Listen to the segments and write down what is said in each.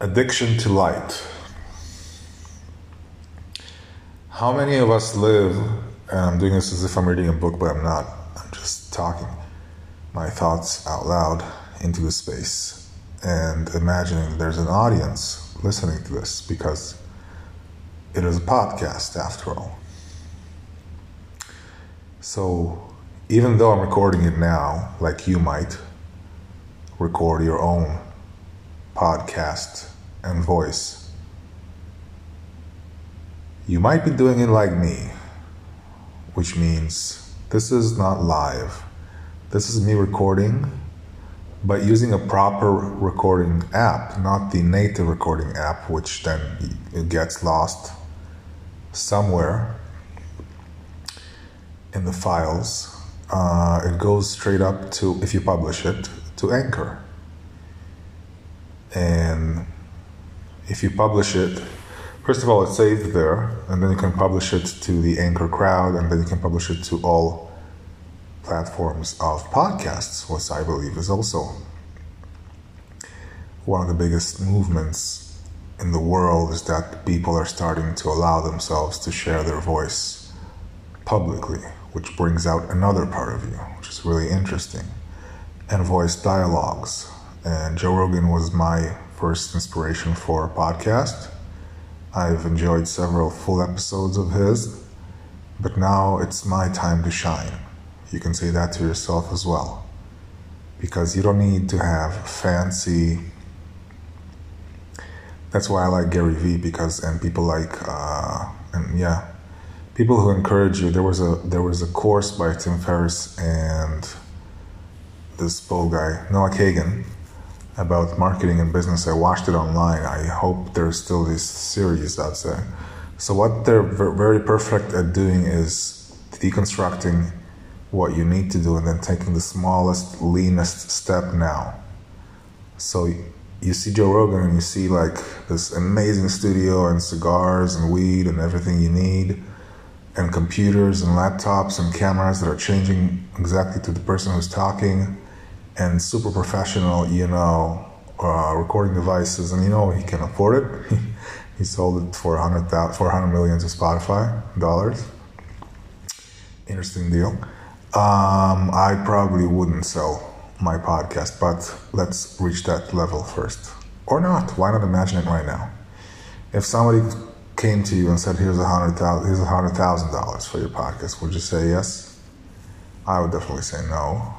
Addiction to light. How many of us live, and I'm doing this as if I'm reading a book, but I'm not. I'm just talking my thoughts out loud into the space and imagining there's an audience listening to this because it is a podcast after all. So, even though I'm recording it now, like you might record your own podcast, and voice. You might be doing it like me, which means this is not live. This is me recording, but using a proper recording app, not the native recording app, which then it gets lost somewhere in the files. Uh, it goes straight up to, if you publish it, to Anchor. And if you publish it, first of all, it's saved there, and then you can publish it to the Anchor crowd, and then you can publish it to all platforms of podcasts, which I believe is also one of the biggest movements in the world is that people are starting to allow themselves to share their voice publicly, which brings out another part of you, which is really interesting, and voice dialogues and Joe Rogan was my first inspiration for a podcast. I've enjoyed several full episodes of his, but now it's my time to shine. You can say that to yourself as well. Because you don't need to have fancy. That's why I like Gary Vee because and people like uh, and yeah, people who encourage you. There was a there was a course by Tim Ferriss and this bull guy Noah Kagan about marketing and business. I watched it online. I hope there's still this series out there. So what they're very perfect at doing is deconstructing what you need to do and then taking the smallest, leanest step now. So you see Joe Rogan and you see like this amazing studio and cigars and weed and everything you need and computers and laptops and cameras that are changing exactly to the person who's talking and super professional, you know, uh, recording devices, and you know he can afford it. he sold it for 100, 400 million to Spotify dollars. Interesting deal. Um, I probably wouldn't sell my podcast, but let's reach that level first, or not. Why not imagine it right now? If somebody came to you and said, "Here's a hundred thousand, here's a hundred thousand dollars for your podcast," would you say yes? I would definitely say no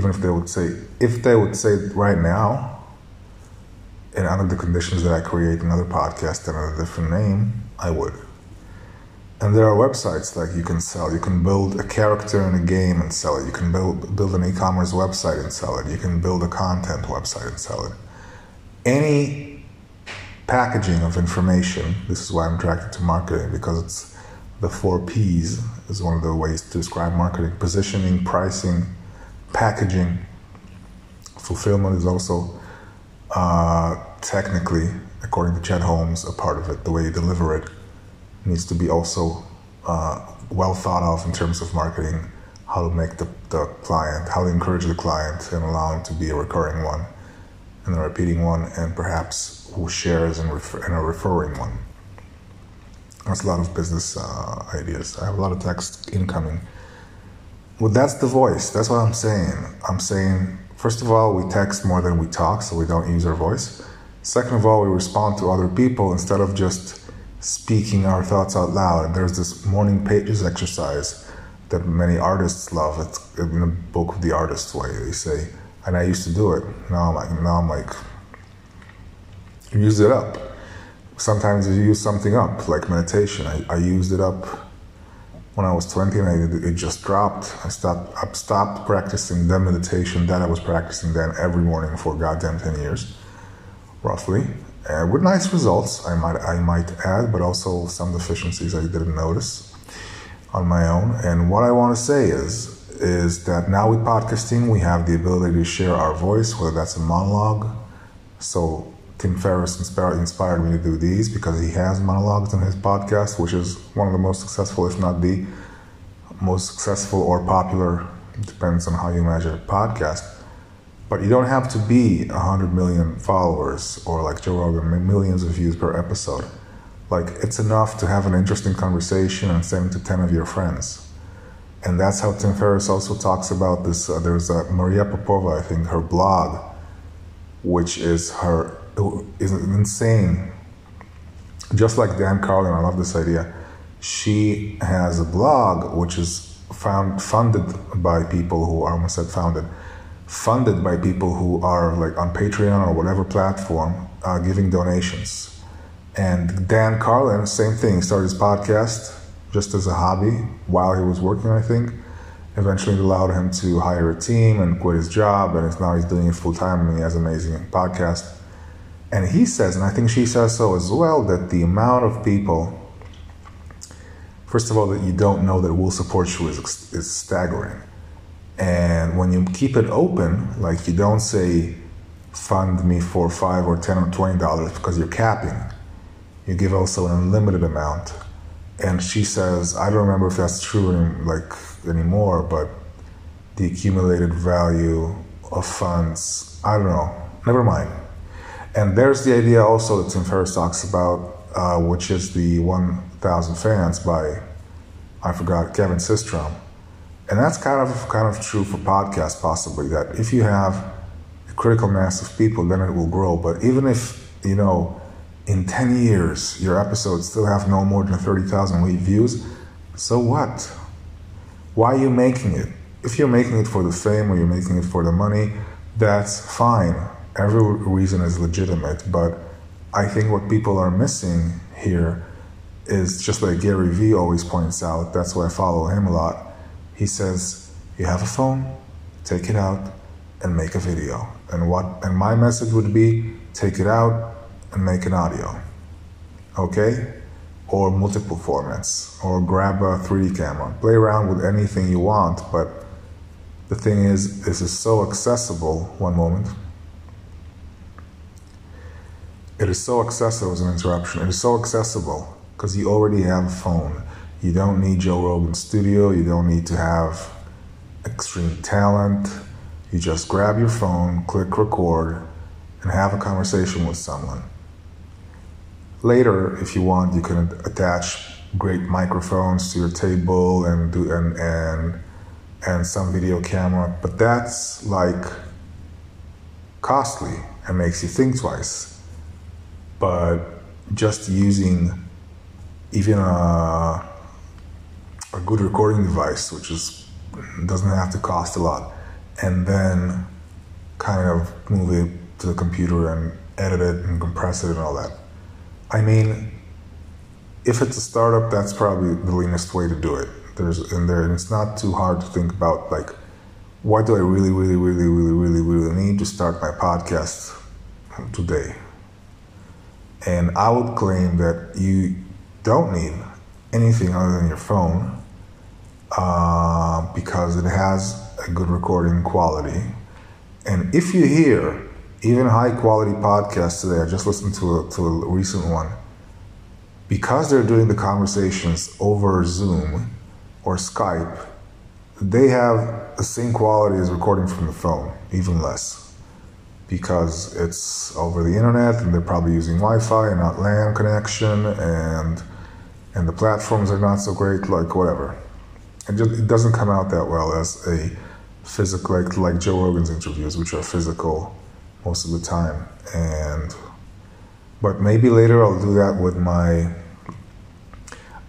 even if they would say, if they would say right now, and under the conditions that I create another podcast under a different name, I would. And there are websites like you can sell. You can build a character in a game and sell it. You can build build an e-commerce website and sell it. You can build a content website and sell it. Any packaging of information. This is why I'm attracted to marketing because it's the four P's is one of the ways to describe marketing: positioning, pricing, packaging fulfillment is also uh, technically, according to Chet Holmes, a part of it. The way you deliver it needs to be also uh, well thought of in terms of marketing, how to make the, the client, how to encourage the client and allow him to be a recurring one and a repeating one, and perhaps who shares and, refer, and a referring one. That's a lot of business uh, ideas. I have a lot of text incoming well, that's the voice. That's what I'm saying. I'm saying, first of all, we text more than we talk, so we don't use our voice. Second of all, we respond to other people instead of just speaking our thoughts out loud. And there's this morning pages exercise that many artists love. It's in the book of the artist way. They say, and I used to do it. Now I'm like, now I'm like, use it up. Sometimes you use something up, like meditation. I, I used it up when I was 20 and it just dropped. I stopped, I stopped practicing the meditation that I was practicing then every morning for goddamn 10 years, roughly. Uh, with nice results, I might, I might add, but also some deficiencies I didn't notice on my own. And what I want to say is, is that now with podcasting, we have the ability to share our voice, whether that's a monologue. So Tim Ferriss inspired, me to do these because he has monologues on his podcast, which is one of the most successful, if not the most successful or popular, depends on how you measure podcast. But you don't have to be 100 million followers or like Joe Rogan, millions of views per episode. Like, it's enough to have an interesting conversation and send it to 10 of your friends. And that's how Tim Ferriss also talks about this. Uh, there's a Maria Popova, I think, her blog, which is her, is insane. Just like Dan Carlin, I love this idea. She has a blog which is found funded by people who are almost said founded funded by people who are like on Patreon or whatever platform uh, giving donations. And Dan Carlin, same thing, started his podcast just as a hobby while he was working, I think. Eventually, it allowed him to hire a team and quit his job, and now he's doing it full time and he has an amazing podcast. And he says, and I think she says so as well, that the amount of people, first of all, that you don't know that will support you is, is staggering. And when you keep it open, like you don't say, fund me for five or ten or twenty dollars because you're capping. You give also an unlimited amount. And she says, I don't remember if that's true like anymore, but the accumulated value of funds, I don't know. Never mind. And there's the idea also that Tim Ferriss talks about, uh, which is the 1,000 fans by, I forgot, Kevin Systrom and that's kind of kind of true for podcasts, possibly. That if you have a critical mass of people, then it will grow. But even if you know, in ten years, your episodes still have no more than thirty thousand views, so what? Why are you making it? If you're making it for the fame or you're making it for the money, that's fine. Every reason is legitimate. But I think what people are missing here is just like Gary Vee always points out. That's why I follow him a lot he says, You have a phone, take it out and make a video. And what and my message would be take it out and make an audio. Okay? Or multiple formats. Or grab a 3D camera. Play around with anything you want, but the thing is, this is so accessible. One moment. It is so accessible as an interruption. It is so accessible because you already have a phone. You don't need Joe Rogan studio. You don't need to have extreme talent. You just grab your phone, click record, and have a conversation with someone. Later, if you want, you can attach great microphones to your table and do and and and some video camera, but that's like costly and makes you think twice. But just using even a a good recording device, which is doesn't have to cost a lot, and then kind of move it to the computer and edit it and compress it and all that. I mean, if it's a startup, that's probably the leanest way to do it. There's in there, and it's not too hard to think about like, why do I really, really, really, really, really, really need to start my podcast today? And I would claim that you don't need anything other than your phone uh, because it has a good recording quality. And if you hear even high quality podcasts today, I just listened to a, to a recent one, because they're doing the conversations over Zoom or Skype, they have the same quality as recording from the phone, even less. Because it's over the internet and they're probably using Wi Fi and not LAN connection and and the platforms are not so great, like whatever. It, just, it doesn't come out that well as a physical, like, like Joe Rogan's interviews, which are physical most of the time. And, but maybe later I'll do that with my,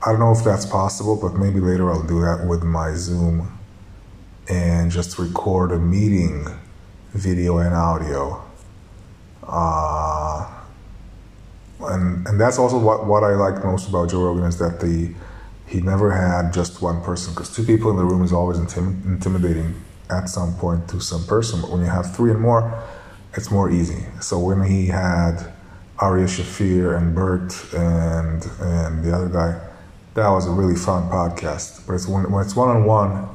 I don't know if that's possible, but maybe later I'll do that with my Zoom and just record a meeting video and audio. Uh, and and that's also what, what I like most about Joe Rogan is that the he never had just one person because two people in the room is always intim- intimidating at some point to some person. But when you have three and more, it's more easy. So when he had Ari Shaffir and Bert and and the other guy, that was a really fun podcast. But it's when, when it's one on one,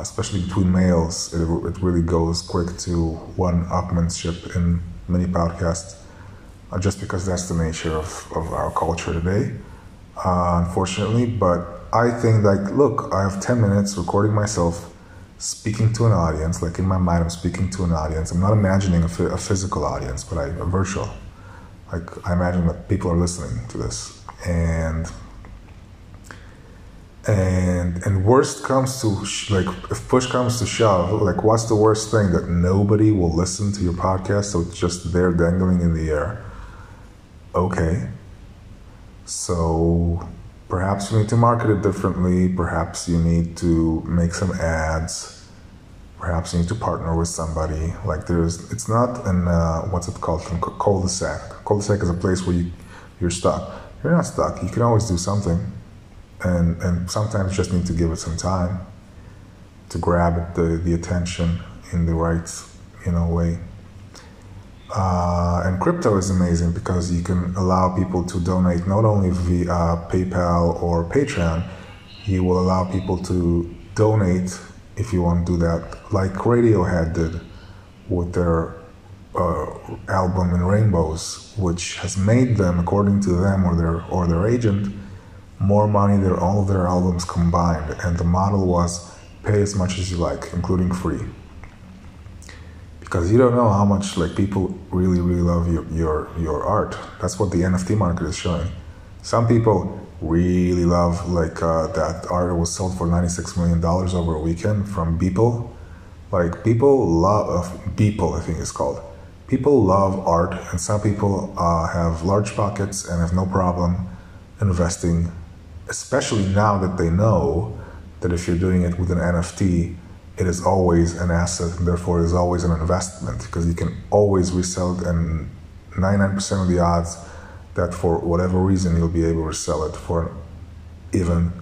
especially between males, it, it really goes quick to one upmanship in many podcasts uh, just because that's the nature of, of our culture today, uh, unfortunately. But I think, like, look, I have 10 minutes recording myself speaking to an audience. Like in my mind, I'm speaking to an audience. I'm not imagining a, a physical audience, but I, a virtual. Like I imagine that people are listening to this, and and and worst comes to sh- like if push comes to shove, like what's the worst thing that nobody will listen to your podcast, so it's just there dangling in the air. Okay, so perhaps you need to market it differently. Perhaps you need to make some ads perhaps you need to partner with somebody. Like there's, it's not an uh, what's it called? from Cul-de-sac. Cul-de-sac is a place where you you're stuck. You're not stuck. You can always do something, and and sometimes just need to give it some time to grab the the attention in the right you know way. Uh, and crypto is amazing because you can allow people to donate not only via PayPal or Patreon, you will allow people to donate if you want to do that, like Radiohead did with their uh, album in Rainbows, which has made them, according to them or their or their agent, more money than all of their albums combined. And the model was pay as much as you like, including free. Because you don't know how much like people really really love your your your art. That's what the NFT market is showing. Some people really love like uh, that art was sold for 96 million dollars over a weekend from Beeple. Like people love Beeple, I think it's called. People love art, and some people uh, have large pockets and have no problem investing, especially now that they know that if you're doing it with an NFT, it is always an asset, and therefore is always an investment because you can always resell it, and 99% of the odds that for whatever reason you'll be able to sell it for an even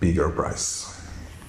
bigger price.